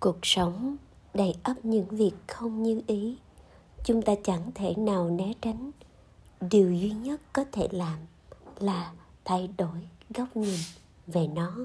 cuộc sống đầy ắp những việc không như ý. Chúng ta chẳng thể nào né tránh. Điều duy nhất có thể làm là thay đổi góc nhìn về nó.